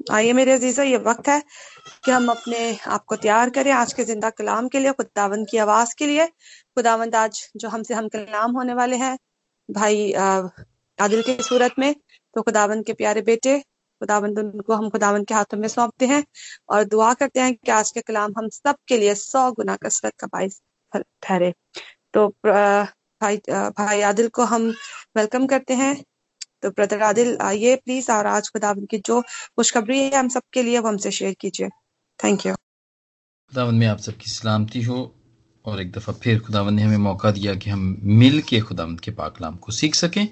आइए मेरे अजीजा, ये वक्त है कि हम अपने आप को तैयार करें आज के ज़िंदा कलाम के लिए खुदावंद की आवाज़ के लिए। खुदावंद, आज जो हमसे हम कलाम होने वाले हैं, भाई आदिल की सूरत में तो खुदावंद के प्यारे बेटे, खुदावंद, उनको हम खुदावंद के हाथों में सौंपते हैं और दुआ करते हैं कि आज के कलाम हम सब के लिए सौ गुना कसरत का बाइस ठहरे। तो भाई भाई आदिल को हम वेलकम करते हैं। तो ब्रदर आदिल आइए प्लीज़ और आज खुदावन की जो खुशखबरी है, हम सबके लिए वो हमसे शेयर कीजिए। थैंक यू खुदावन में आप सबकी सलामती हो, और एक दफ़ा फिर खुदावन ने हमें मौका दिया कि हम मिल के खुदावंद के पाकलाम को सीख सकें।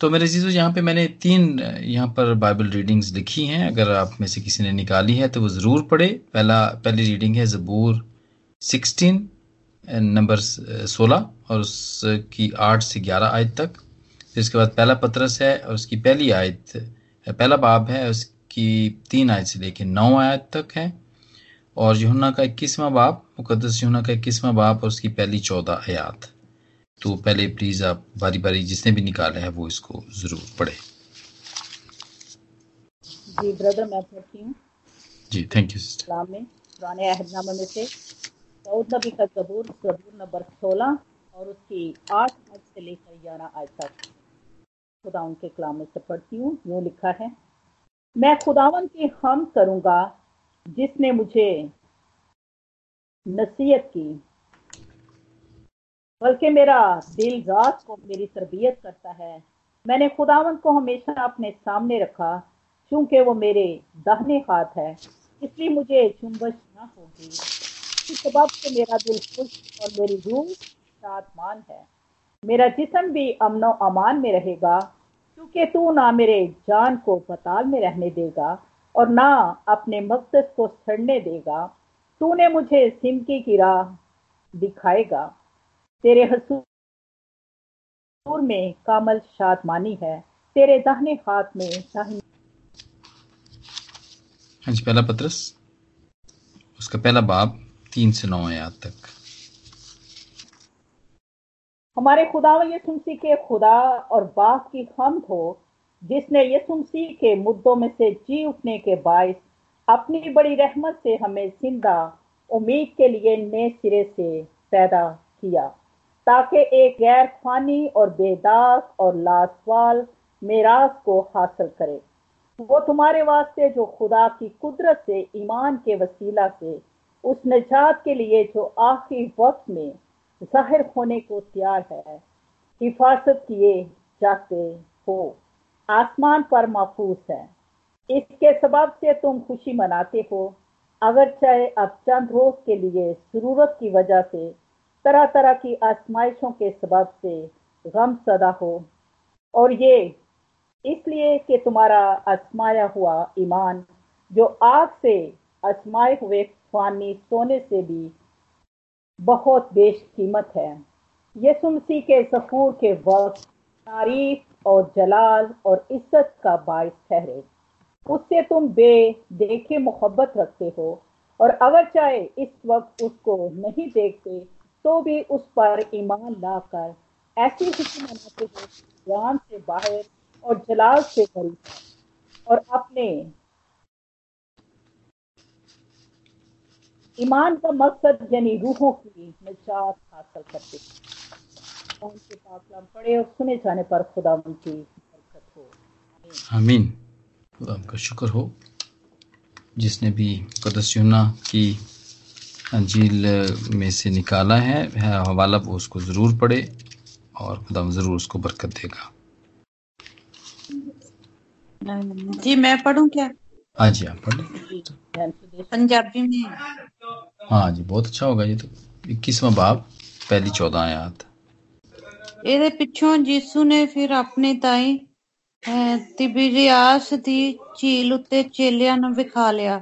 तो मेरे जीजो यहाँ पे मैंने तीन, यहाँ पर बाइबल रीडिंग्स लिखी हैं। अगर आप में से किसी ने निकाली है तो वो ज़रूर पढ़े। पहला, पहली रीडिंग है ज़बूर सिक्सटीन नंबर सोलह, और उसकी आठ से ग्यारह आयत तक। फिर इसके बाद पहला पत्रस है और उसकी पहली आयत पहला बाब है उसकी तीन आयत से लेकर नौ आयत तक है। और यहुना का इक्कीसवां बाप मुकदस यहुना का इक्कीसवां बाप और उसकी पहली चौदह आयात। तो पहले प्लीज़ आप बारी बारी जिसने भी निकाला है वो इसको ज़रूर पढ़े। जी ब्रदर मैं पढ़ती हूँ। जी थैंक यू सिस्टर में पुराने अहदनामे में से। दाऊद नबी का जबूर जबूर नंबर सोलह और उसकी आठ आज से लेकर ग्यारह आज तक। खुदा उनके कलाम से पढ़ती हूँ, यूँ लिखा है, मैं खुदावन की हम करूँगा, जिसने मुझे नसीहत की। बल्कि मेरा दिल रात को मेरी तरबियत करता है। मैंने खुदावन को हमेशा अपने सामने रखा क्योंकि वो मेरे दाहने हाथ है। इसलिए मुझे चुंबश न होगी। इस सबब से मेरा दिल खुश और मेरी रूह शादमान है। मेरा जिसम भी अमनो अमान में रहेगा, क्योंकि तू ना मेरे जान को पताल में रहने देगा और ना अपने मकसद को सड़ने देगा। तूने मुझे सिमकी की राह दिखाएगा। तेरे हसूर में कामल शादमानी है। तेरे दाहने हाथ में दाहिनी हाँ जी, पहला पत्रस। उसका पहला बाब तीन से नौ आयात तक। हमारे खुदा यसुमसी के खुदा और बाप की हम हो, जिसने यसुमसी के मुद्दों में से जी उठने के बायस अपनी बड़ी रहमत से हमें ज़िंदा, उम्मीद के लिए नए सिरे से पैदा किया, ताकि एक गैर फानी और बेदाग और लासवाल मेराज को हासिल करे। वो तुम्हारे वास्ते जो खुदा की कुदरत से, ईमान के वसीला से, उस निजात के लिए जो आखिरी वक्त में ज़ाहिर होने को तैयार है। हिफाजत किए जाते हो। आसमान पर महफूज है। इसके सबब से तुम खुशी मनाते हो। अगर चाहे अब चंद रोज के लिए ज़रूरत की वजह से तरह तरह की आजमाइशों के सबब से गम सदा हो। और ये इसलिए कि तुम्हारा आजमाया हुआ ईमान, जो आग से आजमाए हुए फानी सोने से भी बहुत बेशकीमत है। यसु मसीह के सफूर के वक्त तारीफ़ और जलाल और इज़्ज़त का बायस ठहरे। उससे तुम बे देखे मोहब्बत रखते हो और अगर चाहे इस वक्त उसको नहीं देखते तो भी उस पर ईमान लाकर ऐसी खुशी मनाते हो, जान से बाहर और जलाल से भरी। और अपने ईमान का मकसद यानी रूहों की निजात हासिल करते उनके पाकलाम पढ़े और सुने जाने पर खुदा उनकी बरकत हो। आमीन। खुदा का शुक्र हो। जिसने भी कदस्युना की अंजील में से निकाला है हवाला वो उसको ज़रूर पढ़े और खुदा ज़रूर उसको बरकत देगा। जी मैं पढ़ूं क्या? हाँ जी आप पढ़ पंजाबी में हाँ जी बहुत अच्छा होगा ये तो इक्कीसवा बाब पहली चौदह आयात ਇਹਦੇ ਪਿੱਛੋਂ ਯੀਸੂ ਨੇ ਫਿਰ ਆਪਣੇ ਤਾਈ ਤਿਬਰੀਆਸ ਦੀ ਝੀਲ ਉੱਤੇ ਚੇਲਿਆਂ ਨੂੰ ਵਿਖਾ ਲਿਆ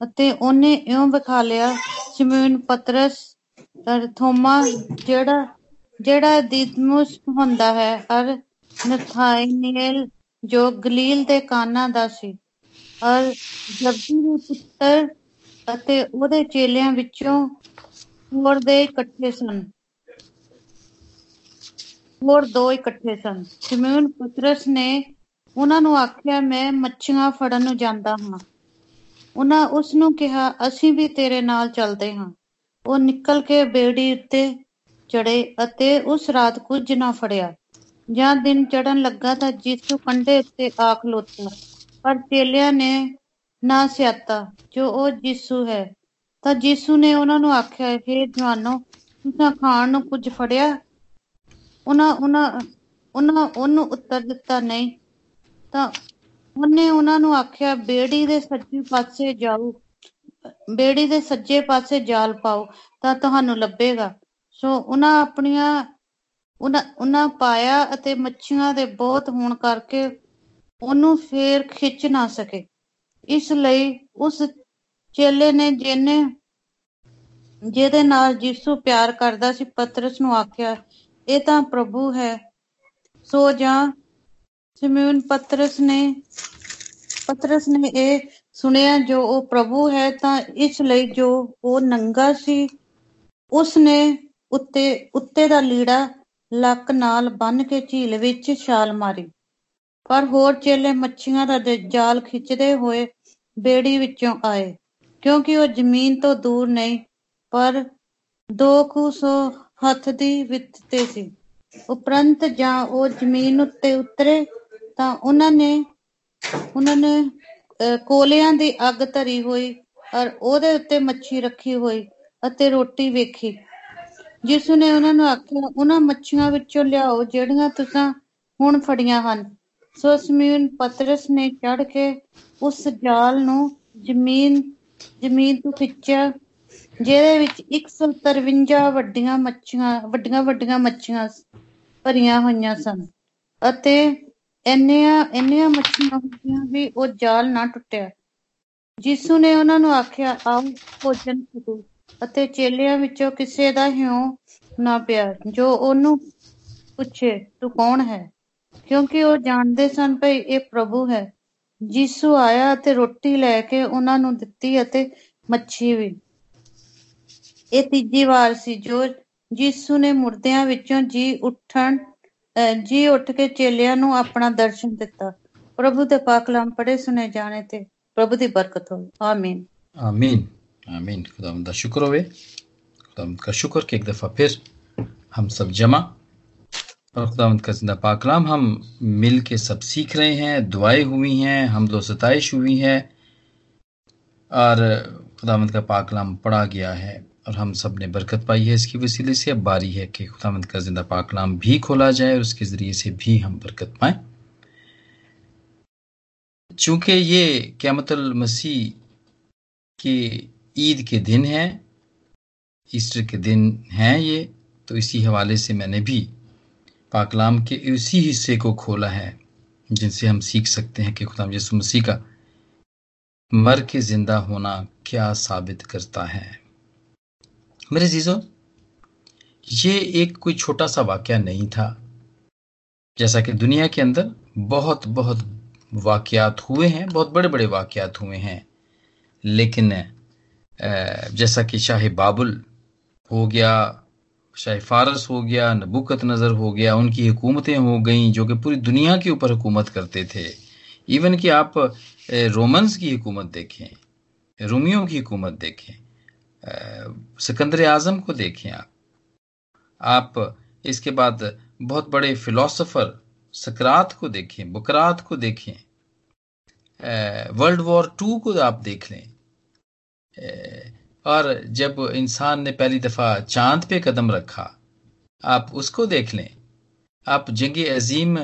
ਅਤੇ ਉਹਨੇ ਇਉਂ ਵਿਖਾ ਲਿਆ ਸਿਮੋਨ ਪਤਰਸ ਥੋਮਾ ਜਿਹੜਾ ਜਿਹੜਾ ਦਿਦਮੁਸ ਹੁੰਦਾ ਹੈ ਅਰ ਨਥਾਨੀਏਲ ਜੋ ਗਲੀਲ ਦੇ ਕਾਨਾ ਦਾ ਸੀ ਅਰ ਜਬਦੀ ਦੇ ਪੁੱਤਰ ਅਤੇ ਉਹਦੇ ਚੇਲਿਆਂ ਵਿੱਚੋਂ ਹੋਰ ਦੇ ਇਕੱਠੇ ਸਨ। ਹੋਰ ਦੋ ਇਕੱਠੇ ਸਨ। ਸਿਮੋਨ ਪਤਰਸ ਨੇ ਉਹਨਾਂ ਨੂੰ ਆਖਿਆ, ਮੈਂ ਮੱਛੀਆਂ ਫੜਨ ਨੂੰ ਜਾਂਦਾ ਹਾਂ। ਉਹਨਾਂ ਉਸ ਨੂੰ ਕਿਹਾ, ਅਸੀਂ ਵੀ ਤੇਰੇ ਨਾਲ ਚੱਲਦੇ ਹਾਂ। ਉਹ ਨਿਕਲ ਕੇ ਬੇੜੀ ਉੱਤੇ ਚੜੇ ਅਤੇ ਉਸ ਰਾਤ ਕੁਝ ਨਾ ਫੜਿਆ। ਜਾਂ ਦਿਨ ਚੜਨ ਲੱਗਾ ਤਾਂ ਯਿਸੂ ਕੰਢੇ ਉੱਤੇ ਆ ਖਲੋਤਾ। ਪਰ ਚੇਲਿਆਂ ਨੇ ਨਾ ਸਿਆਤਾ, ਜੋ ਉਹ ਯਿਸੂ ਹੈ। ਤਾਂ ਯਿਸੂ ਨੇ ਉਹਨਾਂ ਨੂੰ ਆਖਿਆ हे ਜਵਾਨੋ, ਤੁਸੀਂ ਖਾਣ ਨੂੰ ਕੁਝ ਫੜਿਆ? ਉਹਨਾਂ ਉਹਨਾਂ ਉਹਨਾਂ ਉਹਨੂੰ ਉੱਤਰ ਦਿੱਤਾ, ਨਹੀਂ। ਤਾਂ ਉਹਨੇ ਉਹਨਾਂ ਨੂੰ ਆਖਿਆ, ਬੇੜੀ ਦੇ ਸੱਜੇ ਪਾਸੇ ਜਾਓ, ਬੇੜੀ ਦੇ ਸੱਜੇ ਪਾਸੇ ਜਾਲ ਪਾਓ, ਤਾਂ ਤੁਹਾਨੂੰ ਲੱਭੇਗਾ। ਸੋ ਉਹਨਾਂ ਆਪਣੀਆਂ, ਉਹਨਾਂ ਉਹਨਾਂ ਪਾਇਆ ਅਤੇ ਮੱਛੀਆਂ ਦੇ ਬਹੁਤ ਹੋਣ ਕਰਕੇ ਉਹਨੂੰ ਫੇਰ ਖਿੱਚ ਨਾ ਸਕੇ। ਇਸ ਲਈ ਉਸ ਚੇਲੇ ਨੇ ਜਿਹਨੇ, ਜਿਹਦੇ ਨਾਲ ਯਿਸੂ ਪਿਆਰ ਕਰਦਾ ਸੀ, ਪਤਰਸ ਨੂੰ ਆਖਿਆ, ਇਹ ਤਾਂ ਪ੍ਰਭੂ ਹੈ। ਸੋ ਜਾਂ। ਸਿਮੋਨ ਪਤਰਸ ਨੇ ਪਤਰਸ ਨੇ ਇਹ ਸੁਣਿਆ, ਜੋ ਉਹ ਪ੍ਰਭੂ ਹੈ, ਤਾਂ ਇਸ ਲਈ ਜੋ ਉਹ ਨੰਗਾ ਸੀ, ਉਸ ਨੇ ਉੱਤੇ ਉੱਤੇ ਦਾ ਲੀੜਾ ਲੱਕ ਨਾਲ ਬੰਨ ਕੇ ਝੀਲ ਵਿੱਚ ਛਾਲ ਮਾਰੀ। ਪਰ ਹੋਰ ਚੇਲੇ ਮੱਛੀਆਂ ਦਾ ਜਾਲ ਖਿੱਚਦੇ ਹੋਏ ਬੇੜੀ ਵਿੱਚੋਂ ਆਏ। ਕਿਉਂਕਿ ਉਹ ਜ਼ਮੀਨ ਤੋਂ ਦੂਰ ਨਹੀਂ, ਪਰ ਦੋ ਕੁ ਸੌ ਹੱਥ ਦੀ ਵਿੱਥ ਤੇ ਸੀ। ਉਪਰੰਤ ਜਾਂ ਉਹ ਜ਼ਮੀਨ ਉੱਤੇ ਉਤਰੇ ਤਾਂ ਉਹਨਾਂ ਨੇ ਉਹਨਾਂ ਨੇ ਕੋਲਿਆਂ ਦੀ ਅੱਗ ਧਰੀ ਹੋਈ ਔਰ ਉਹਦੇ ਉੱਤੇ ਮੱਛੀ ਰੱਖੀ ਹੋਈ ਅਤੇ ਰੋਟੀ ਵੇਖੀ। ਜਿਸ ਨੇ ਉਹਨਾਂ ਨੂੰ ਆਖਿਆ, ਉਹਨਾਂ ਮੱਛੀਆਂ ਵਿੱਚੋਂ ਲਿਆਓ ਜਿਹੜੀਆਂ ਤੁਸੀਂ ਹੁਣ ਫੜੀਆਂ ਹਨ। ਸੋ ਸਮੀਨ ਪਤਰਸ ਨੇ ਚੜ ਕੇ ਉਸ ਜਾਲ ਨੂੰ ਜ਼ਮੀਨ ਜ਼ਮੀਨ ਤੋਂ ਖਿੱਚਿਆ, ਜਿਹਦੇ ਵਿੱਚ 153 ਵੱਡੀਆਂ ਮੱਛੀਆਂ, ਵੱਡੀਆਂ ਵੱਡੀਆਂ ਮੱਛੀਆਂ ਭਰੀਆਂ ਹੋਈਆਂ ਸਨ ਅਤੇ ਇੰਨੀਆਂ ਇੰਨੀਆਂ ਮੱਛੀਆਂ ਹੁੰਦੀਆਂ ਵੀ ਉਹ ਜਾਲ ਨਾ ਟੁੱਟਿਆ। ਯਿਸੂ ਨੇ ਉਹਨਾਂ ਨੂੰ ਆਖਿਆ, ਆਓ ਭੋਜਨ ਕਰੋ ਅਤੇ ਚੇਲਿਆਂ ਵਿੱਚੋਂ ਕਿਸੇ ਦਾ ਹਿਉ ਨਾ ਪਿਆ, ਜੋ ਉਹਨੂੰ ਪੁੱਛੇ, ਤੂੰ ਕੌਣ ਹੈ? ਕਿਉਂਕਿ ਉਹ ਜਾਣਦੇ ਸਨ ਭਈ ਇਹ ਪ੍ਰਭੂ ਹੈ ਯਿਸੂ ਆਇਆ ਅਤੇ ਰੋਟੀ ਲੈ ਕੇ ਉਹਨਾਂ ਨੂੰ ਦਿੱਤੀ ਅਤੇ ਮੱਛੀ ਵੀ ਇਹ ਤੀਜੀ ਵਾਰ ਸੀ ਜੋ ਯਿਸੂ ਨੇ ਮੁਰਦਿਆਂ ਵਿੱਚੋਂ ਜੀ ਉੱਠਣ ਜੀ ਉੱਠ ਕੇ ਚੇਲਿਆਂ ਨੂੰ ਆਪਣਾ ਦਰਸ਼ਨ ਦਿੱਤਾ ਪ੍ਰਭੂ ਦੇ ਪਾਕ ਕਲਾਮ ਪੜੇ ਸੁਨੇ ਜਾਣੇ ਤੇ ਪ੍ਰਭੂ ਦੀ ਬਰਕਤ ਹੋਵੇ ਆਮੀਨ आमीन आमीन खुदावंद का शुक्र होवे खुदावंद का शुक्र कि एक दफ़ा फिर हम सब जमा और खुदावंद का ज़िंदा पाकलाम। हम मिल के सब सीख रहे हैं, दुआएँ हुई हैं, हम दो सताइश हुई है। और खुदावंद का पाकलाम पढ़ा गया है और हम सबने बरकत पाई है इसकी वसीले से। अब बारी है कि खुदावंद का ज़िंदा पाकलाम भी खोला जाए और उसके ज़रिए से भी हम बरकत पाएँ। चूँकि ये क्यामतल मसीह के ईद के दिन है, ईस्टर के दिन हैं ये तो इसी हवाले से मैंने भी पाकलाम के उसी हिस्से को खोला है, जिनसे हम सीख सकते हैं कि खुदाम यसु मसीह का मर के ज़िंदा होना क्या साबित करता है। मेरे जीजो ये एक कोई छोटा सा वाक्य नहीं था, जैसा कि दुनिया के अंदर बहुत बहुत वाकयात हुए हैं, बहुत बड़े बड़े वाकयात हुए हैं, लेकिन जैसा कि शाह बाबुल हो गया शाह फारस हो गया, नबुकत नज़र हो गया, उनकी हुकूमतें हो गई जो कि पूरी दुनिया के ऊपर हुकूमत करते थे। इवन कि आप रोमन्स की हुकूमत देखें, रोमियों की हुकूमत देखें सिकंदर आज़म को देखें आप। आप इसके बाद बहुत बड़े फिलोसोफर सकरात को देखें, बकरात को देखें वर्ल्ड वॉर टू को आप देख लें। और जब इंसान ने पहली दफ़ा चाँद पे कदम रखा, आप उसको देख लें। आप जंग अजीम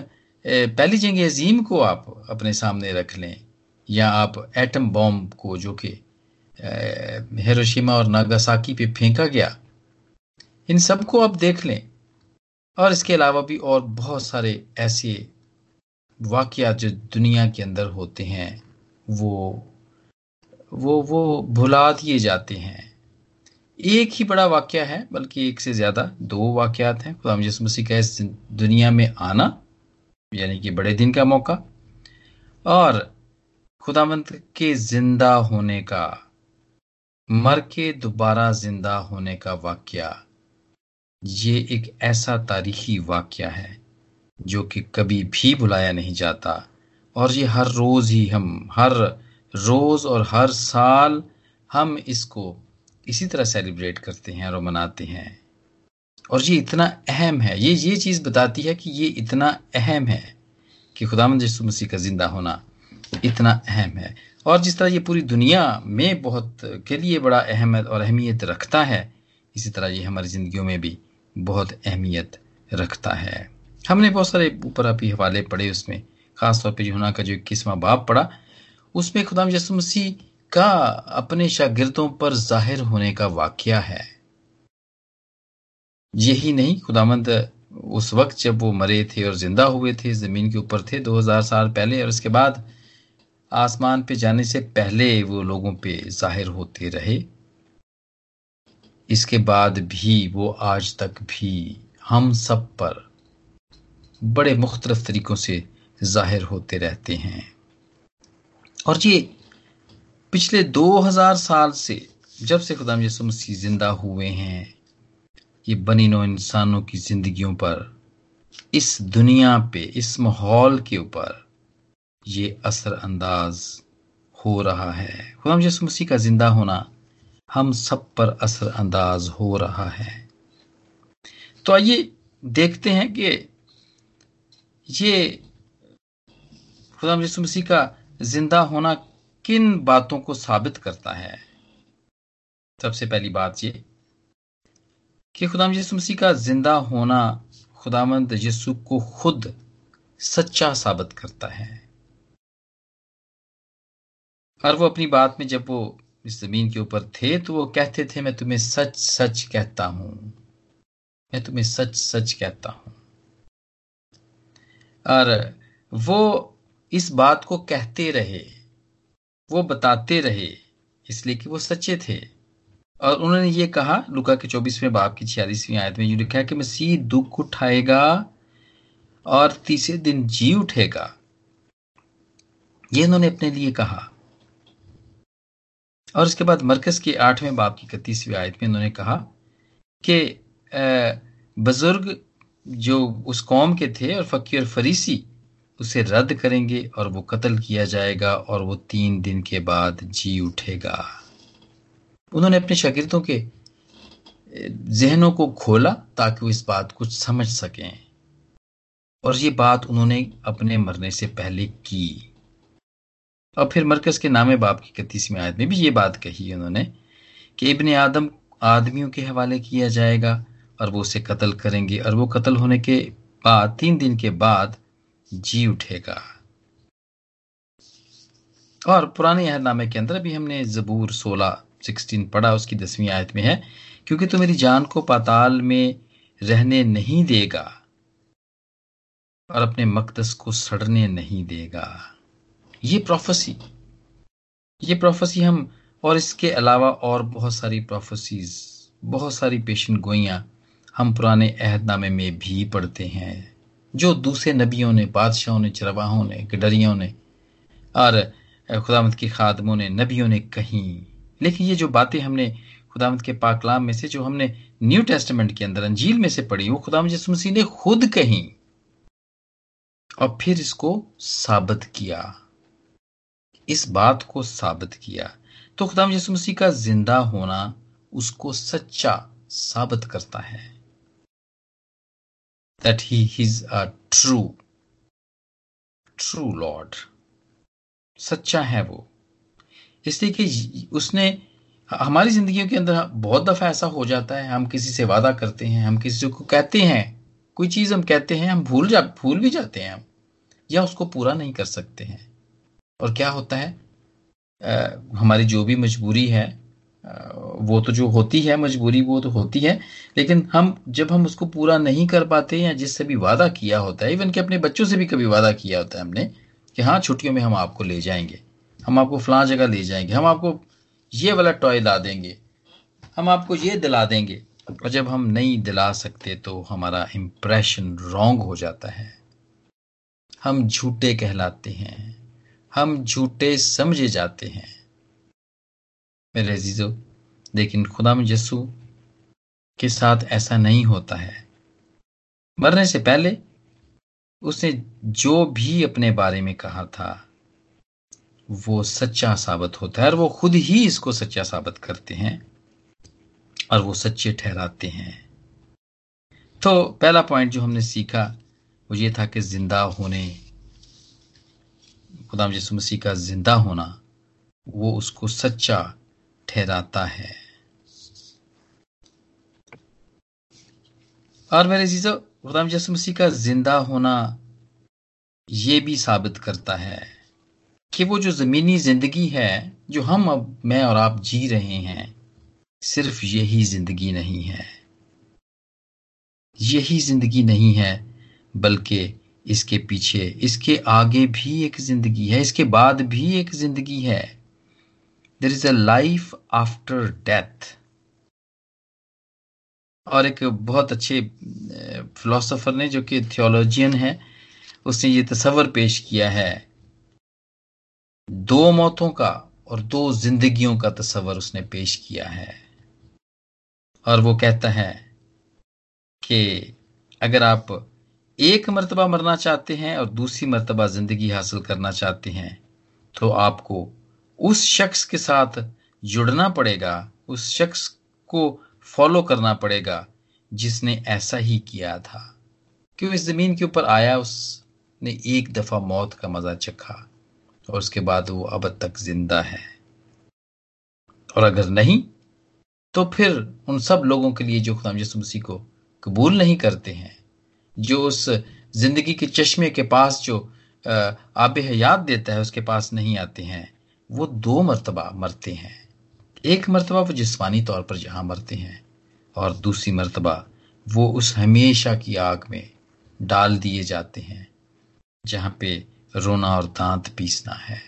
पहली जंग अजीम को आप अपने सामने रख लें, या आप एटम बॉम्ब को जो कि हिरोशिमा और नागासाकी पे फेंका गया, इन सबको आप देख लें। और इसके अलावा भी और बहुत सारे ऐसे वाकयात जो दुनिया के अंदर होते हैं, वो वो वो भुला दिए जाते हैं। एक ही बड़ा वाक्य है, बल्कि एक से ज़्यादा दो वाक्यात हैं। खुदाम यसु मसीह का इस दुनिया में आना, यानी कि बड़े दिन का मौका, और खुदावंत के ज़िंदा होने का, मर के दोबारा ज़िंदा होने का वाक्य, ये एक ऐसा तारीखी वाक्य है, जो कि कभी भी भुलाया नहीं जाता, और ये हर रोज ही हम, हर रोज और हर साल हम इसको इसी तरह सेलिब्रेट करते हैं और मनाते हैं। और ये इतना अहम है। ये ये चीज़ बताती है कि ये इतना अहम है कि खुदा यसु मसीह का ज़िंदा होना इतना अहम है। और जिस तरह ये पूरी दुनिया में बहुत के लिए बड़ा अहमियत और अहमियत रखता है, इसी तरह ये हमारी जिंदगियों में भी बहुत अहमियत रखता है। हमने बहुत सारे ऊपर अभी हवाले पढ़े उसमें, खासतौर पर यूना का जो इक्कीसवां बाप पढ़ा उसमें खुदाम यसु मसीह का अपने शागिर्दों पर ज़ाहिर होने का वाक्य है। यही नहीं, खुदामंद उस वक्त जब वो मरे थे और ज़िंदा हुए थे, ज़मीन के ऊपर थे 2000 साल पहले और उसके बाद आसमान पे जाने से पहले वो लोगों पे ज़ाहिर होते रहे। इसके बाद भी वो आज तक भी हम सब पर बड़े मुख्तलिफ़ तरीकों से ज़ाहिर होते रहते हैं। और ये पिछले 2000 साल से जब से खुदाम यसु मसीह ज़िंदा हुए हैं, ये बनी नो इंसानों की जिंदगियों पर, इस दुनिया पे, इस माहौल के ऊपर, ये असर अंदाज हो रहा है। खुदाम यसु मसीह का ज़िंदा होना हम सब पर असर अंदाज हो रहा है। तो आइए देखते हैं कि ये खुदाम यसु मसीह का ज़िंदा होना किन बातों को साबित करता है? सबसे पहली बात ये कि खुदाम यसु मसीह का ज़िंदा होना खुदामंद यसु को खुद सच्चा साबित करता है। और वो अपनी बात में जब वो इस ज़मीन के ऊपर थे तो वो कहते थे, मैं तुम्हें सच सच कहता हूँ। मैं तुम्हें सच सच कहता हूँ। और वो इस बात को कहते रहे, वो बताते रहे, इसलिए कि वो सच्चे थे। और उन्होंने ये कहा, लुका के चौबीसवें बाप की छियालीसवीं आयत में, ये लिखा है कि मसीह दुख उठाएगा और तीसरे दिन जी उठेगा। ये उन्होंने अपने लिए कहा। और उसके बाद मरकज के आठवें बाप की इकतीसवीं आयत में उन्होंने कहा कि बुज़ुर्ग जो उस कौम के थे और फकीर फरीसी उसे रद्द करेंगे और वो कत्ल किया जाएगा और वो तीन दिन के बाद जी उठेगा। उन्होंने अपने शागिर्दों के जहनों को खोला ताकि वो इस बात को समझ सकें। और ये बात उन्होंने अपने मरने से पहले की। और फिर मरकज के नामे बाप की इकतीसवीं आयत में भी ये बात कही उन्होंने कि इबन आदम आदमियों के हवाले किया जाएगा और वो उसे कत्ल करेंगे। और वो कत्ल होने के बाद, तीन दिन के बाद जी उठेगा और पुराने अहदनामे के अंदर भी हमने जबूर सोलह, सिक्सटीन पढ़ा, उसकी दसवीं आयत में है, क्योंकि तू मेरी जान को पाताल में रहने नहीं देगा और अपने मकदस को सड़ने नहीं देगा। ये प्रोफेसी ये प्रोफेसी हम, और इसके अलावा और बहुत सारी प्रोफेसीज बहुत सारी पेशन गोइयाँ हम पुराने अहदनामे में भी पढ़ते हैं। जो दूसरे नबियों ने, बादशाहों ने, चरवाहों ने, गडरियों ने और खुदामत की खादमों ने, नबियों ने कहीं। लेकिन ये जो बातें हमने खुदामद के पाकलाम में से जो हमने न्यू टेस्टमेंट के अंदर अंजील में से पढ़ी, वो खुदाम यसु मसीह ने खुद कही और फिर इसको साबित किया। इस बात को साबित किया। तो खुदाम यसु मसीह का ज़िंदा होना उसको सच्चा साबित करता है। That he is a true true lord सच्चा है वो। इसलिए कि उसने हमारी जिंदगियों के अंदर बहुत दफ़ा ऐसा हो जाता है हम किसी से वादा करते हैं हम किसी को कहते हैं कोई चीज़ हम कहते हैं हम भूल जा भूल भी जाते हैं हम या उसको पूरा नहीं कर सकते हैं। और क्या होता है? आ, हमारी जो भी मजबूरी है वो तो जो होती है, मजबूरी वो तो होती है, लेकिन हम, जब हम उसको पूरा नहीं कर पाते या जिससे भी वादा किया होता है इवन कि अपने बच्चों से भी कभी वादा किया होता है हमने, कि हाँ छुट्टियों में हम आपको ले जाएँगे, हम आपको फला जगह ले जाएँगे, हम आपको ये वाला टॉय ला देंगे, हम आपको ये दिला देंगे, और जब हम नहीं दिला सकते तो हमारा इम्प्रेशन रॉन्ग हो जाता है। हम झूठे कहलाते हैं, हम झूठे समझे जाते हैं मेरे अजीजो, लेकिन खुदा में के साथ ऐसा नहीं होता है। मरने से पहले उसने जो भी अपने बारे में कहा था, वो सच्चा साबित होता है और वो खुद ही इसको सच्चा साबित करते हैं और वो सच्चे ठहराते हैं। तो पहला पॉइंट जो हमने सीखा, वो ये था कि ज़िंदा होने खुदाम यसु मसीह का ज़िंदा होना, वो उसको सच्चा ठहराता है। और मेरे जीजो खुदाम यसु मसीह का ज़िंदा होना ये भी साबित करता है कि वो जो जमीनी ज़िंदगी है, जो हम अब, मैं और आप जी रहे हैं, सिर्फ़ यही ज़िंदगी नहीं है। यही ज़िंदगी नहीं है, बल्कि इसके पीछे, इसके आगे भी एक ज़िंदगी है, इसके बाद भी एक ज़िंदगी है। There is a life after death और एक बहुत अच्छे फिलोसोफर ने जो कि थियोलॉजियन है, उसने ये तस्वर पेश किया है। दो मौतों का और दो जिंदगियों का तस्वर उसने पेश किया है। और वो कहता है कि अगर आप एक मरतबा मरना चाहते हैं और दूसरी मरतबा ज़िंदगी हासिल करना चाहते हैं तो आपको उस शख्स के साथ जुड़ना पड़ेगा, उस शख्स को फॉलो करना पड़ेगा, जिसने ऐसा ही किया था। क्यों इस ज़मीन के ऊपर आया? उसने एक दफ़ा मौत का मज़ा चखा और उसके बाद वो अब तक ज़िंदा है। और अगर नहीं तो फिर उन सब लोगों के लिए जो खुदाम यसु मसीह को कबूल नहीं करते हैं, जो उस ज़िंदगी के चश्मे के पास जो आब हयात देता है, उसके पास नहीं आते हैं वो दो मरतबा मरते हैं। एक मरतबा वो जिस्मानी तौर पर जहाँ मरते हैं और दूसरी मरतबा वो उस हमेशा की आग में डाल दिए जाते हैं, जहाँ पे रोना और दांत पीसना है।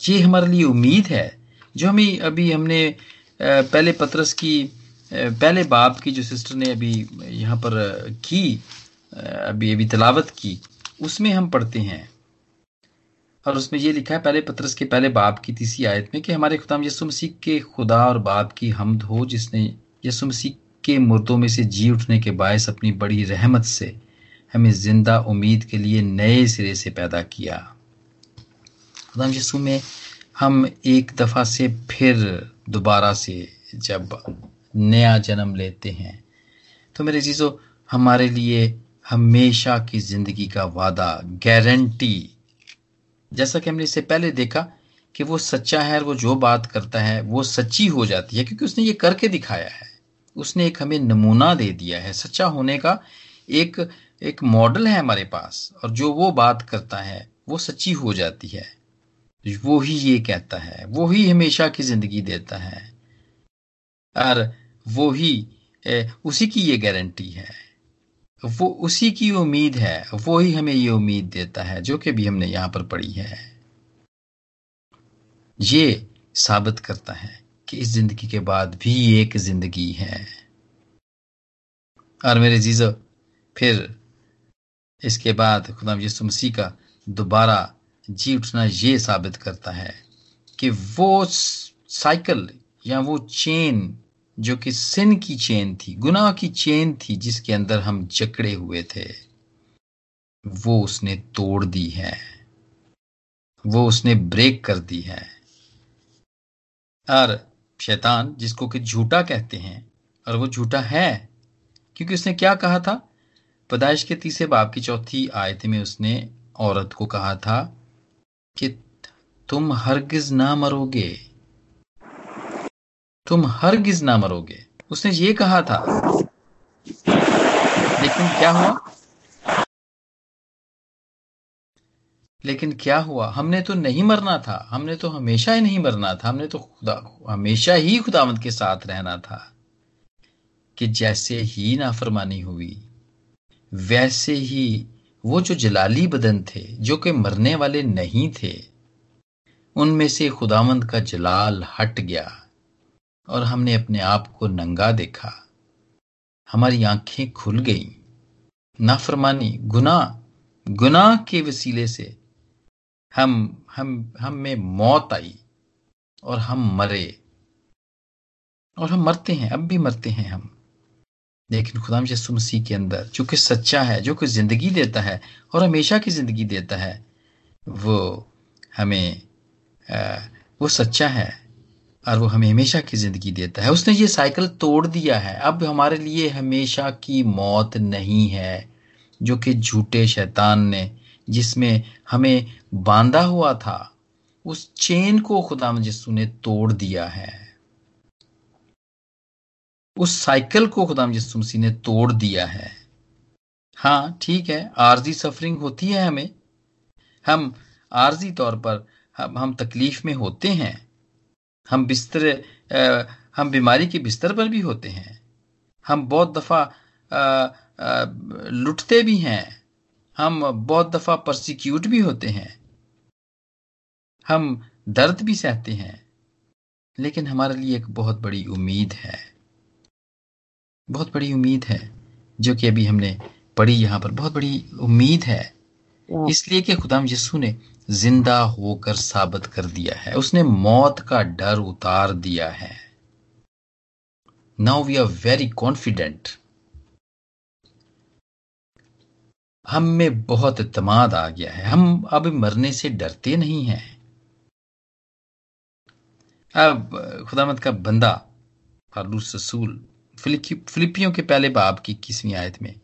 ये हमारे लिए उम्मीद है, जो हमें अभी हमने पहले पत्रस की पहले बाप की जो सिस्टर ने अभी यहाँ पर की अभी अभी तलावत की, उसमें हम पढ़ते हैं। और उसमें ये लिखा है, पहले पत्रस के पहले बाप की तीसरी आयत में कि हमारे खुदाम यसु मसीह के खुदा और बाप की हमद हो, जिसने यसु मसीह के मुर्दों में से जी उठने के बायस अपनी बड़ी रहमत से हमें ज़िंदा उम्मीद के लिए नए सिरे से पैदा किया। खुदाम यसु में हम एक दफ़ा से फिर दोबारा से जब नया जन्म लेते हैं तो मेरे चीज़ों हमारे लिए हमेशा की ज़िंदगी का वादा गारंटी जैसा कि हमने इससे पहले देखा कि वो सच्चा है और वो जो बात करता है, वो सच्ची हो जाती है, क्योंकि उसने ये करके दिखाया है। उसने एक हमें नमूना दे दिया है। सच्चा होने का एक एक मॉडल है हमारे पास, और जो वो बात करता है, वो सच्ची हो जाती है। वो ही ये कहता है, वो ही हमेशा की ज़िंदगी देता है, और वो ही उसी की ये गारंटी है। वो उसी की उम्मीद है, वो ही हमें ये उम्मीद देता है, जो कि भी हमने यहाँ पर पढ़ी है। ये साबित करता है कि इस ज़िंदगी के बाद भी एक ज़िंदगी है। और मेरे जीजो, फिर इसके बाद खुदा यसु मसीह का दोबारा जी उठना ये साबित करता है कि वो साइकिल या वो चेन जो कि सिन की चेन थी, गुनाह की चेन थी जिसके अंदर हम जकड़े हुए थे, वो उसने तोड़ दी है। वो उसने ब्रेक कर दी है। और शैतान, जिसको कि झूठा कहते हैं, और वो झूठा है, क्योंकि उसने क्या कहा था? पैदाइश के तीसरे बाप की चौथी आयत में उसने औरत को कहा था कि तुम हरगिज ना मरोगे। तुम हरगिज ना मरोगे। उसने ये कहा था। लेकिन क्या हुआ? लेकिन क्या हुआ? हमने तो नहीं मरना था। हमने तो हमेशा ही नहीं मरना था। हमने तो खुदा हमेशा ही खुदावंत के साथ रहना था। कि जैसे ही नाफरमानी हुई, वैसे ही वो जो जलाली बदन थे, जो कि मरने वाले नहीं थे, उनमें से खुदावंत का जलाल हट गया। और हमने अपने आप को नंगा देखा। हमारी आँखें खुल गई। नाफरमानी गुनाह गुनाह के वसीले से हम हम हम में मौत आई और हम मरे। और हम मरते हैं अब भी मरते हैं हम। लेकिन खुदाम यसु मसीह के अंदर जो कि सच्चा है जो कि ज़िंदगी देता है और हमेशा की ज़िंदगी देता है वो हमें आ, वो सच्चा है। और वो हमें हमेशा की ज़िंदगी देता है। उसने ये साइकिल तोड़ दिया है। अब हमारे लिए हमेशा की मौत नहीं है, जो कि झूठे शैतान ने, जिसमें हमें बांधा हुआ था, उस चेन को खुदा यसु ने तोड़ दिया है। उस साइकिल को खुदा यसु मसीह ने तोड़ दिया है। हाँ ठीक है, आरजी सफरिंग होती है हमें। हम आरजी तौर पर, हम हम तकलीफ़ में होते हैं। हम बिस्तर हम बीमारी के बिस्तर पर भी होते हैं। हम बहुत दफ़ा लुटते भी हैं। हम बहुत दफ़ा परसिक्यूट भी होते हैं। हम दर्द भी सहते हैं। लेकिन हमारे लिए एक बहुत बड़ी उम्मीद है। बहुत बड़ी उम्मीद है, जो कि अभी हमने पढ़ी यहाँ पर। बहुत बड़ी उम्मीद है। इसलिए कि खुदाम यस्सु ने ज़िंदा होकर साबित कर दिया है। उसने मौत का डर उतार दिया है। Now we are very confident हम में बहुत इतमाद आ गया है। हम अब मरने से डरते नहीं हैं। अब खुदामद का बंदा फारूस रसूल फिलिपियों के पहले बाब की किसवीं आयत में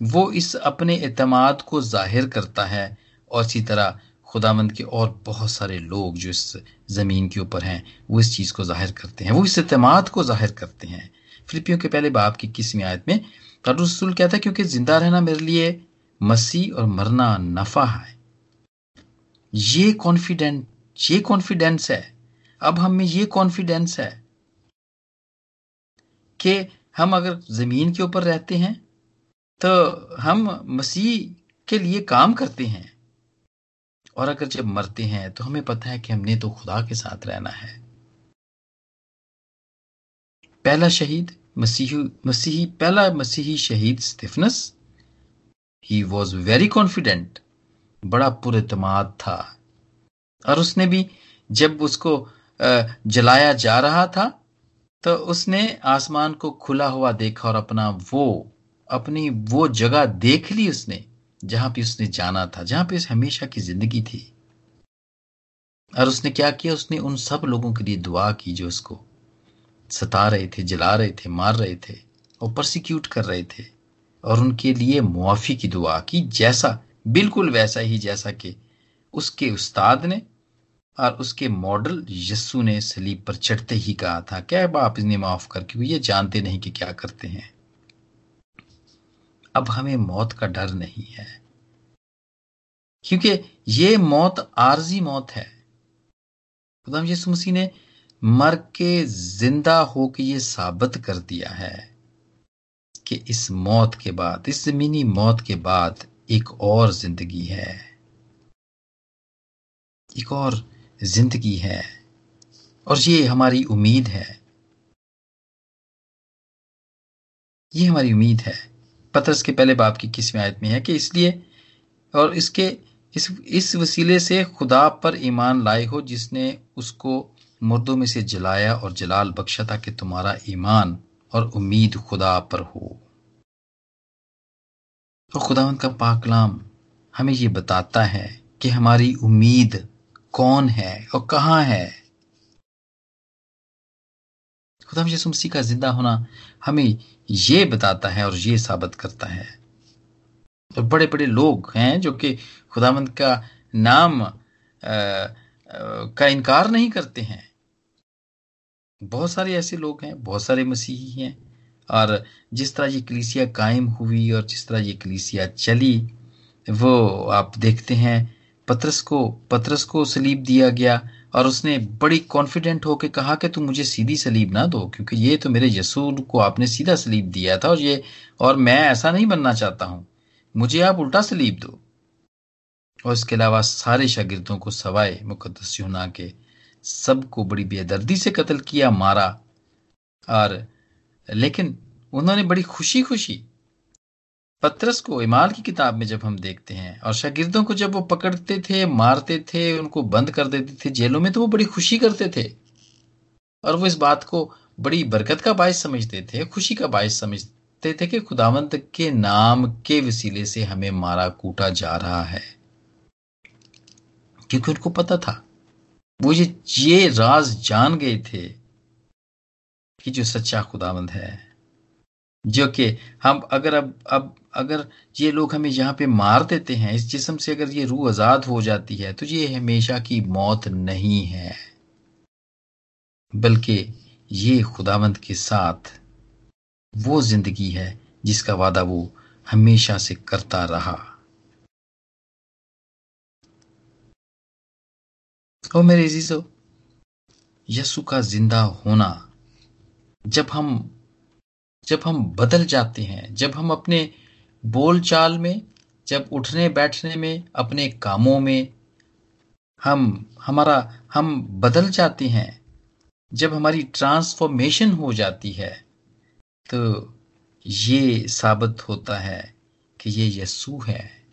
वो इस अपने एतमाद को ज़ाहिर करता है। और इसी तरह खुदामंद के और बहुत सारे लोग जो इस ज़मीन के ऊपर हैं, वो इस चीज़ को ज़ाहिर करते हैं। वो इस अतमाद को ज़ाहिर करते हैं। फिलिपियों के पहले बाप की किसवीं आयत में रसूल कहता है, क्योंकि ज़िंदा रहना मेरे लिए मसीह और मरना नफा है। ये कॉन्फिडेंट ये कॉन्फिडेंस है। अब हम में ये कॉन्फिडेंस है कि हम अगर ज़मीन के ऊपर रहते हैं तो हम मसीह के लिए काम करते हैं। और अगर जब मरते हैं तो हमें पता है कि हमने तो खुदा के साथ रहना है। पहला शहीद मसीही मसीही, पहला मसीही शहीद Stephanus he was very confident बड़ा पुरतमाद था। और उसने भी जब उसको जलाया जा रहा था तो उसने आसमान को खुला हुआ देखा और अपना वो अपनी वो जगह देख ली उसने, जहाँ पे उसने जाना था, जहाँ पे हमेशा की ज़िंदगी थी। और उसने क्या किया? उसने उन सब लोगों के लिए दुआ की जो उसको सता रहे थे, जला रहे थे, मार रहे थे, और परसिक्यूट कर रहे थे, और उनके लिए मुआफ़ी की दुआ की, जैसा, बिल्कुल वैसा ही जैसा कि उसके उस्ताद ने और उसके मॉडल यस्सु ने सलीब पर चढ़ते ही कहा था, क्या बाप इन्हें माफ़ कर क्योंकि ये जानते नहीं कि क्या करते हैं। अब हमें मौत का डर नहीं है। क्योंकि ये मौत आरजी मौत है। खुदाम यीशु मसीह ने मर के ज़िंदा होकर ये साबित कर दिया है कि इस मौत के बाद, इस जमीनी मौत के बाद एक और ज़िंदगी है। एक और ज़िंदगी है। और ये हमारी उम्मीद है। ये हमारी उम्मीद है। पत्रस के पहले बाप की किसवें आयत में है कि इसलिए और इसके इस इस वसीले से खुदा पर ईमान लाए हो जिसने उसको मुर्दों में से जलाया और जलाल बख्शा था कि तुम्हारा ईमान और उम्मीद खुदा पर हो। और खुदावंत का पाकलाम हमें ये बताता है कि हमारी उम्मीद कौन है और कहाँ है। खुदा यसु मसीह का ज़िंदा होना हमें ये बताता है और ये साबित करता है। और बड़े बड़े लोग हैं जो कि खुदामंद का नाम आ, आ, का इनकार नहीं करते हैं। बहुत सारे ऐसे लोग हैं बहुत सारे मसीही हैं। और जिस तरह ये कलीसिया कायम हुई और जिस तरह ये कलीसिया चली वो आप देखते हैं पत्रस को पत्रस को सलीब दिया गया और उसने बड़ी कॉन्फिडेंट होकर कहा कि तुम मुझे सीधी सलीब ना दो, क्योंकि ये तो मेरे यसूर को आपने सीधा सलीब दिया था और ये, और मैं ऐसा नहीं बनना चाहता हूँ। मुझे आप उल्टा सलीब दो। और इसके अलावा सारे शागिर्दों को सवाए मुकदस यूना के, सबको बड़ी बेदर्दी से कत्ल किया, मारा। और, लेकिन उन्होंने बड़ी खुशी खुशी पत्रस को इमाल की किताब में जब हम देखते हैं, और शागिर्दों को जब वो पकड़ते थे, मारते थे, उनको बंद कर देते थे जेलों में तो वो बड़ी खुशी करते थे। और वो इस बात को बड़ी बरकत का बायस समझते थे, खुशी का बायस समझते थे कि खुदावंत के नाम के वसीले से हमें मारा कूटा जा रहा है। क्योंकि उनको पता था। वो ये ये राज जान गए थे कि जो सच्चा खुदावंद है, जो कि हम अगर अब अब अगर ये लोग हमें यहाँ पे मार देते हैं, इस जिस्म से अगर ये रूह आज़ाद हो जाती है तो ये हमेशा की मौत नहीं है। बल्कि ये खुदावंत के साथ वो ज़िंदगी है जिसका वादा वो हमेशा से करता रहा। और मेरे जीजो यसु का ज़िंदा होना, जब हम जब हम बदल जाते हैं, जब हम अपने बोलचाल में, जब उठने बैठने में, अपने कामों में, हम, हमारा, हम बदल जाते हैं। जब हमारी ट्रांसफॉर्मेशन हो जाती है तो ये साबित होता है कि ये यसु है।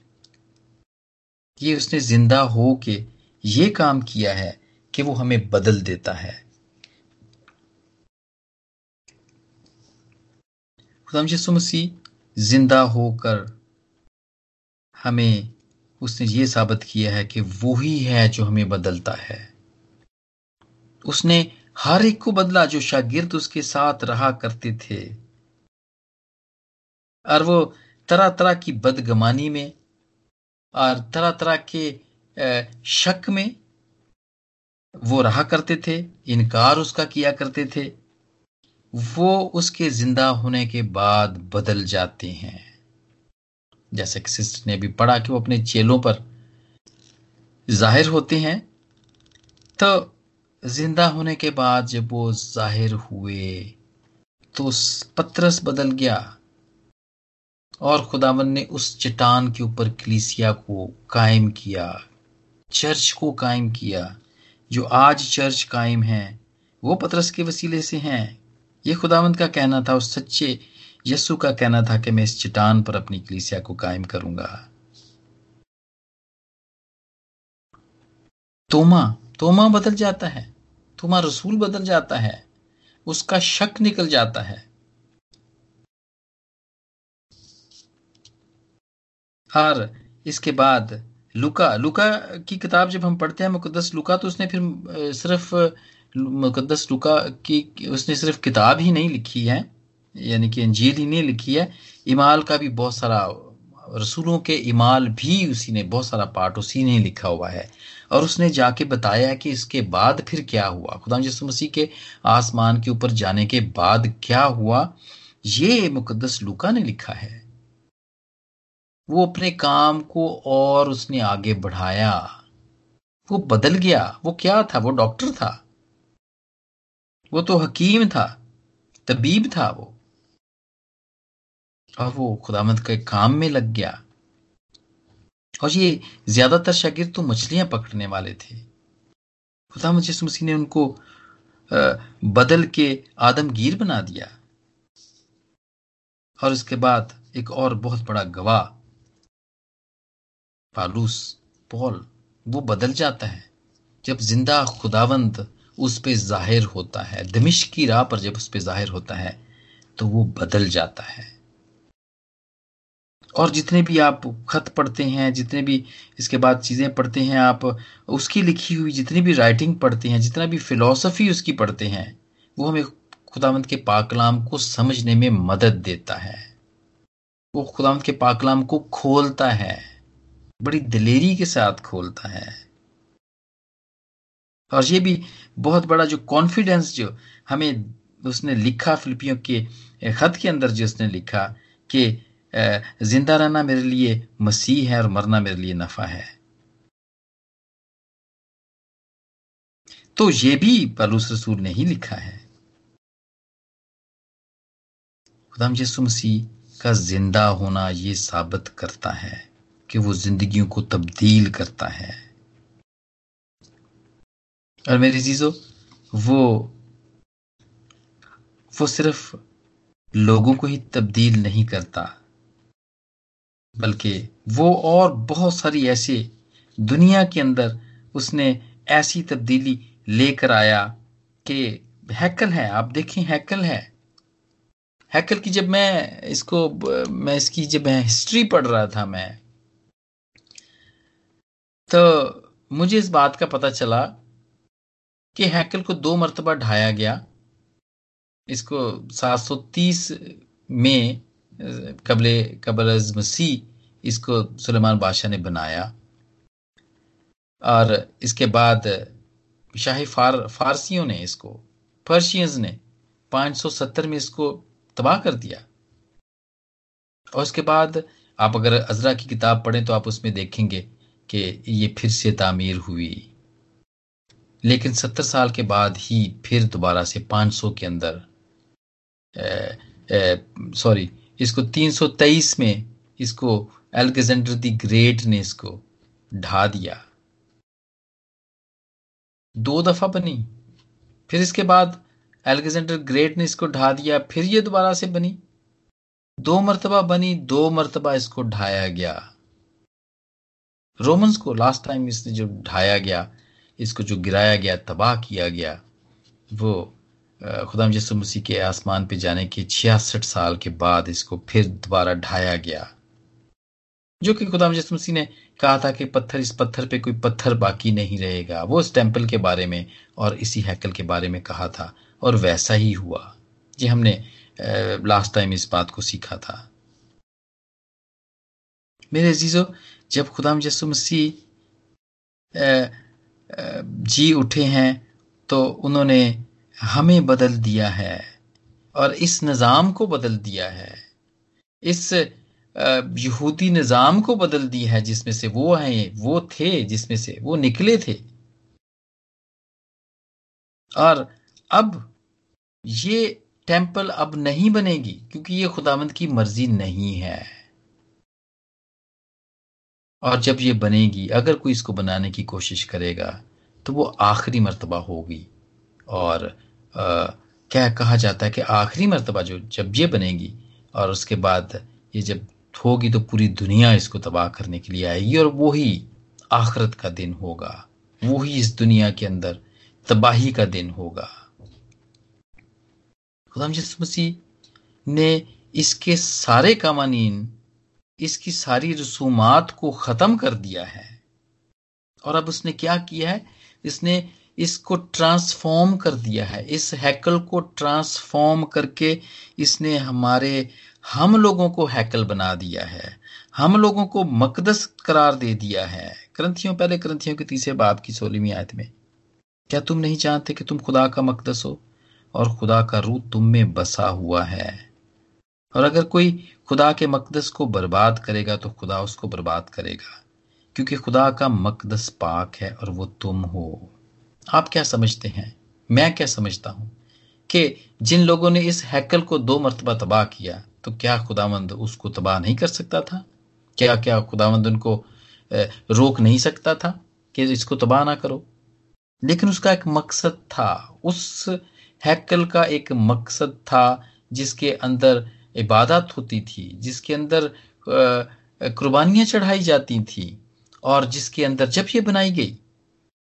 ये उसने ज़िंदा हो के ये काम किया है कि वो हमें बदल देता है। खुदाम यसु मसीह ज़िंदा होकर हमें उसने ये साबित किया है कि वो ही है जो हमें बदलता है। उसने हर एक को बदला जो शागिर्द उसके साथ रहा करते थे। और वो तरह तरह की बदगमानी में और तरह तरह के शक में वो रहा करते थे, इनकार उसका किया करते थे। वो उसके ज़िंदा होने के बाद बदल जाते हैं। जैसे कि सिस्टर ने भी पढ़ा कि वो अपने चेलों पर ज़ाहिर होते हैं तो ज़िंदा होने के बाद जब वो ज़ाहिर हुए तो पत्रस बदल गया और खुदावन ने उस चट्टान के ऊपर कलीसिया को कायम किया, चर्च को कायम किया, जो आज चर्च कायम है, वो पतरस के वसीले से हैं। ये खुदावंत का कहना था, उस सच्चे यस्सु का कहना था कि मैं इस चट्टान पर अपनी कलीसिया को कायम करूँगा। तोमा तोमा बदल जाता है। तोमा रसूल बदल जाता है। उसका शक निकल जाता है। और इसके बाद लुका लुका की किताब जब हम पढ़ते हैं मुकदस लुका तो उसने फिर सिर्फ़ मुकदस लुका की उसने सिर्फ़ किताब ही नहीं लिखी है, यानी कि अंजील ही नहीं लिखी है, इमाल का भी बहुत सारा, रसूलों के इमाल भी उसी ने, बहुत सारा पार्ट उसी ने लिखा हुआ है। और उसने जाके बताया कि इसके बाद फिर क्या हुआ? खुदा यसु मसीह के आसमान के ऊपर जाने के बाद क्या हुआ? ये मुकदस लुका ने लिखा है। वो अपने काम को और उसने आगे बढ़ाया। वो बदल गया। वो क्या था? वो डॉक्टर था। वो तो हकीम था, तबीब था वो। और वो खुदामंद के काम में लग गया। और ये ज़्यादातर शागिर्द तो मछलियाँ पकड़ने वाले थे। खुदामद जिस मसीह ने उनको बदल के आदमगीर बना दिया। और उसके बाद एक और बहुत बड़ा गवाह, पालूस, पॉल, वो बदल जाता है। जब ज़िंदा खुदावंत उस पर ज़ाहिर होता है। दमिश की राह पर जब उस पर ज़ाहिर होता है तो वो बदल जाता है। और जितने भी आप खत पढ़ते हैं, जितने भी इसके बाद चीज़ें पढ़ते हैं, आप उसकी लिखी हुई जितनी भी राइटिंग पढ़ते हैं, जितना भी फिलॉसफी उसकी पढ़ते हैं, वो हमें खुदावंत के पाकलाम को समझने में मदद देता है। वो खुदावंत के पाकलाम को खोलता है, बड़ी दिलेरी के साथ खोलता है। और ये भी बहुत बड़ा जो कॉन्फिडेंस जो हमें उसने लिखा फिलिपियों के खत के अंदर जो उसने लिखा कि ज़िंदा रहना मेरे लिए मसीह है और मरना मेरे लिए नफा है। तो ये भी पलूस रसूल ने ही लिखा है। खुदाम यसु मसीह का ज़िंदा होना ये साबित करता है कि वो जिंदगियों को तब्दील करता है। और मेरी चीज़ों वो वो सिर्फ़ लोगों को ही तब्दील नहीं करता बल्कि वो और बहुत सारी ऐसे दुनिया के अंदर उसने ऐसी तब्दीली लेकर आया कि हैकल है आप देखें हैकल है हैकल की जब मैं इसको मैं इसकी जब मैं हिस्ट्री पढ़ रहा था मैं तो मुझे इस बात का पता चला कि हैकल को दो मरतबा ढाया गया। इसको 730 में, कबले कबल मसीह इसको सुलेमान बादशाह ने बनाया। और इसके बाद शाही फार, फारसियों ने इसको, पर्शियंस ने 570 में इसको तबाह कर दिया। और उसके बाद आप अगर अजरा की किताब पढ़ें तो आप उसमें देखेंगे कि ये फिर से तामीर हुई। लेकिन सत्तर साल के बाद ही फिर दोबारा से 500 के अंदर सॉरी इसको 323 में इसको एल्गजेंडर दी ग्रेट ने इसको ढा दिया। दो दफ़ा बनी, फिर इसके बाद एलेक्जेंडर ग्रेट ने इसको ढा दिया, फिर ये दोबारा से बनी। दो मरतबा बनी, दो मरतबा इसको ढाया गया। रोमन्स को लास्ट टाइम इसने जो ढाया गया इसको जो गिराया गया, तबाह किया गया, वो खुदाम यसु मसीह के आसमान पे जाने के छियासठ साल के बाद इसको फिर दोबारा ढाया गया। जो कि खुदाम यसु मसीह ने कहा था कि पत्थर, इस पत्थर पे कोई पत्थर बाकी नहीं रहेगा। वो इस टेंपल के बारे में और इसी हैकल के बारे में कहा था और वैसा ही हुआ। जी, हमने लास्ट टाइम इस बात को सीखा था। मेरे अजीजों, जब खुदाम यसु मसीह जी उठे हैं तो उन्होंने हमें बदल दिया है और इस निज़ाम को बदल दिया है। इस यहूदी निज़ाम को बदल दिया है, जिसमें से वो हैं वो थे, जिसमें से वो निकले थे। और अब ये टेंपल अब नहीं बनेगी, क्योंकि ये खुदावंद की मर्ज़ी नहीं है। और जब ये बनेगी, अगर कोई इसको बनाने की कोशिश करेगा तो वो आखिरी मरतबा होगी। और आ, क्या कहा जाता है कि आखिरी मरतबा जो जब ये बनेगी और उसके बाद ये जब होगी तो पूरी दुनिया इसको तबाह करने के लिए आएगी और वही आखरत का दिन होगा। वही इस दुनिया के अंदर तबाही का दिन होगा। खुदाम मसीह ने इसके सारे कवानीन इसकी सारी रसूमात को ख़त्म कर दिया है। और अब उसने क्या किया है? इसने इसको ट्रांसफॉर्म कर दिया है। इस हैकल को ट्रांसफॉर्म करके इसने हमारे, हम लोगों को हैकल बना दिया है। हम लोगों को मकदस करार दे दिया है। ग्रंथियों, पहले ग्रंथियों के तीसरे बाप की सोलहवीं आयत में, क्या तुम नहीं जानते कि तुम खुदा का मकदस हो? और खुदा का रूह तुम में बसा हुआ है। और अगर कोई खुदा के मकदस को बर्बाद करेगा तो खुदा उसको बर्बाद करेगा। क्योंकि खुदा का मकदस पाक है और वो तुम हो। आप क्या समझते हैं? मैं क्या समझता हूँ? कि जिन लोगों ने इस हैकल को दो मरतबा तबाह किया तो क्या खुदावंद उसको तबाह नहीं कर सकता था? क्या क्या खुदावंद उनको रोक नहीं सकता था कि इसको तबाह ना करो? लेकिन उसका एक मकसद था। उस हैकल का एक मकसद था जिसके अंदर इबादत होती थी, जिसके अंदर कुर्बानियाँ चढ़ाई जाती थी। और जिसके अंदर जब ये बनाई गई,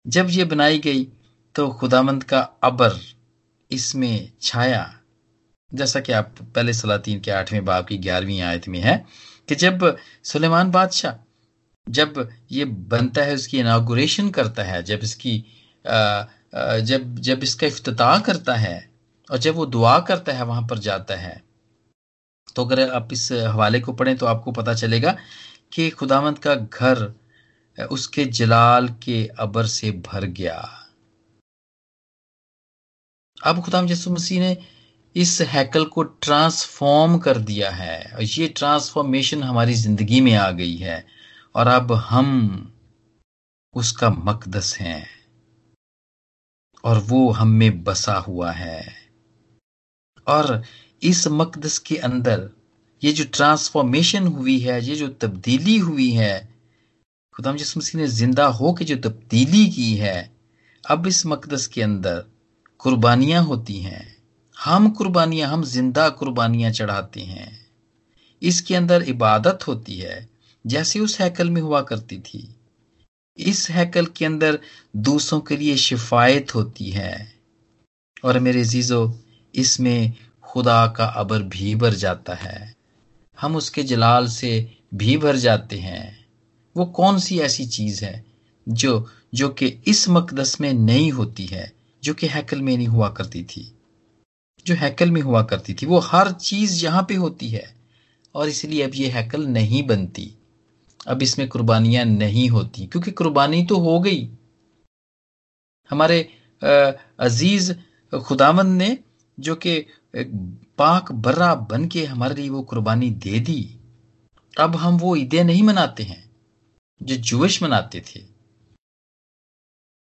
जब ये बनाई गई तो खुदामंद का अबर इसमें छाया। जैसा कि आप पहले सलातीन के आठवें बाब की ग्यारहवीं आयत में है कि जब सुलेमान बादशाह, जब ये बनता है, उसकी इनाग्रेशन करता है, जब इसकी जब जब इसका इफ्तः करता है और जब वो दुआ करता है, वहाँ पर जाता है। तो अगर आप इस हवाले को पढ़ें तो आपको पता चलेगा कि खुदामंद का घर उसके जलाल के अबर से भर गया। अब खुदाम यसु मसीह ने इस हैकल को ट्रांसफॉर्म कर दिया है और ये ट्रांसफॉर्मेशन हमारी ज़िंदगी में आ गई है और अब हम उसका मकदस हैं और वो हम में बसा हुआ है। और इस मकदस के अंदर ये जो ट्रांसफॉर्मेशन हुई है, ये जो तब्दीली हुई है खुदाम जिस मसीह ने ज़िंदा हो के जो तब्दीली की है, अब इस मकदस के अंदर कुर्बानियाँ होती हैं। हम कुर्बानियाँ, हम ज़िंदा कुर्बानियाँ चढ़ाते हैं। इसके अंदर इबादत होती है, जैसे उस हैकल में हुआ करती थी। इस हैकल के अंदर दूसरों के लिए शिफायत होती है। और मेरे जीजो इसमें खुदा का अबर भी भर जाता है। हम उसके जलाल से भी भर जाते हैं। वो कौन सी ऐसी चीज़ है जो जो कि इस मकदस में नहीं होती है, जो कि हैकल में नहीं हुआ करती थी? जो हैकल में हुआ करती थी। वो हर चीज़ यहाँ पे होती है और इसलिए अब ये हैकल नहीं बनती। अब इसमें कुर्बानियाँ नहीं होती, क्योंकि कुर्बानी तो हो गई। हमारे अज़ीज़ खुदावन ने जो कि पाक बर्रा बन के हमारे लिए वो कुर्बानी दे दी अब हम वो ईदें नहीं मनाते हैं। जो जुविश मनाते थे।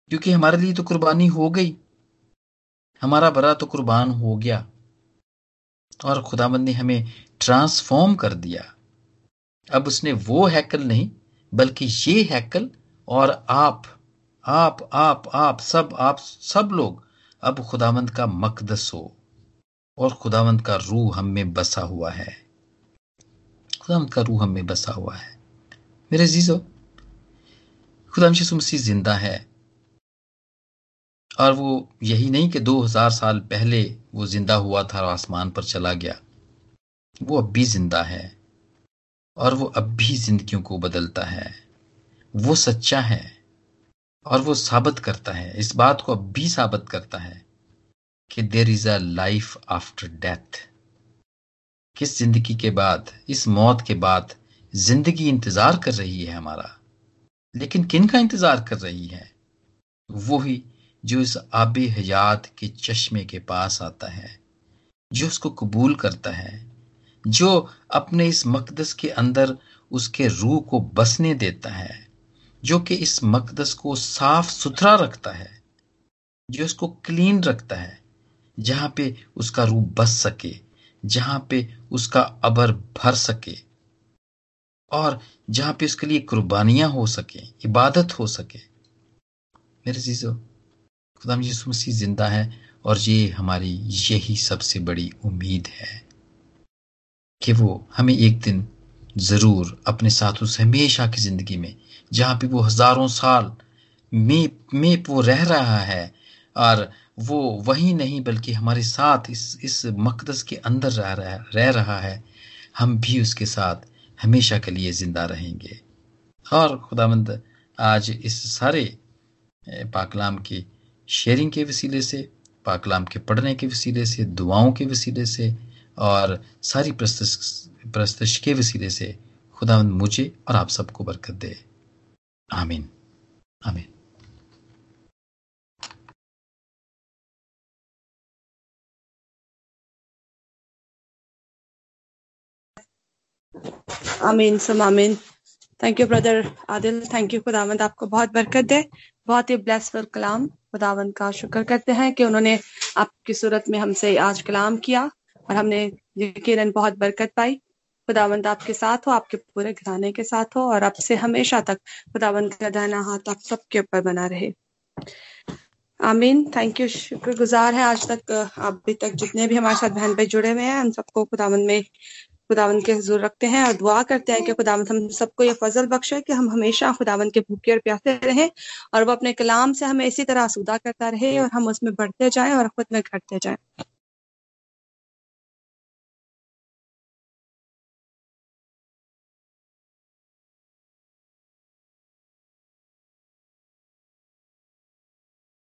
क्योंकि हमारे लिए तो कुर्बानी हो गई। हमारा बरा तो कुर्बान हो गया। और खुदाबंद ने हमें ट्रांसफॉर्म कर दिया। अब उसने वो हैकल नहीं, बल्कि ये हैकल और आप आप आप आप, सब आप, सब लोग अब खुदावंद का मकदस हो। और खुदावंद का रूह हम में बसा हुआ है। खुदावंत का रूह हम में बसा हुआ है। मेरे जीजो खुदा मसीह ज़िंदा है। और वो यही नहीं कि 2000 साल पहले वो ज़िंदा हुआ था और आसमान पर चला गया। वो अब भी ज़िंदा है और वो अब भी जिंदगियों को बदलता है। वो सच्चा है और वो साबित करता है। इस बात को अब भी साबित करता है कि there is a life after death किस ज़िंदगी के बाद, इस मौत के बाद ज़िंदगी इंतज़ार कर रही है हमारा। लेकिन किन का इंतज़ार कर रही है? वो ही जो इस आब हयात के चश्मे के पास आता है, जो उसको कबूल करता है, जो अपने इस मकदस के अंदर उसके रूह को बसने देता है, जो कि इस मकदस को साफ़ सुथरा रखता है, जो उसको क्लीन रखता है, जहाँ पे उसका रूह बस सके, जहाँ पे उसका अबर भर सके। और जहाँ पे उसके लिए कुर्बानियाँ हो सके, इबादत हो सके। मेरे चीज़ों खुदाम यीशु मसीह ज़िंदा है और ये हमारी यही सबसे बड़ी उम्मीद है कि वो हमें एक दिन ज़रूर अपने साथ उस हमेशा की ज़िंदगी में, जहाँ पे वो हज़ारों साल में में वो रह रहा है और वो वही नहीं बल्कि हमारे साथ इस इस मकदस के अंदर रह रहा रह रहा है, हम भी उसके साथ हमेशा के लिए ज़िंदा रहेंगे। और खुदामंद आज इस सारे पाकलाम की शेयरिंग के वसीले से, पाकलाम के पढ़ने के वसीले से, दुआओं के वसीले से, और सारी प्रस्तश के वसीले से, खुदावंद मुझे और आप सबको बरकत दे। आमीन। आमीन। आमीन सुम आमीन thank you brother Adil thank you खुदावंद आपको बहुत बरकत दे बहुत ही ब्लेसफुल कलाम खुदावंद का शुक्र करते हैं कि उन्होंने आपकी सूरत में हमसे आज कलाम किया और हमने यकीन बहुत बरकत पाई खुदावंद आपके साथ हो आपके पूरे घराने के साथ हो और अब से हमेशा तक खुदावंद का दाना हाथ आप सबके ऊपर बना रहे आमीन थैंक यू शुक्रगुजार है आज तक अभी तक जितने भी हमारे साथ बहन भाई जुड़े हुए हैं उन सबको खुदावंद में खुदावन के हजूर रखते हैं और दुआ करते हैं कि खुदावन हम सबको ये फजल बख्शे कि हम हमेशा खुदावन के भूखे और प्यासे रहें और वो अपने कलाम से हमें इसी तरह आसूदा करता रहे और हम उसमें बढ़ते जाएँ और खुद में घटते जाएँ।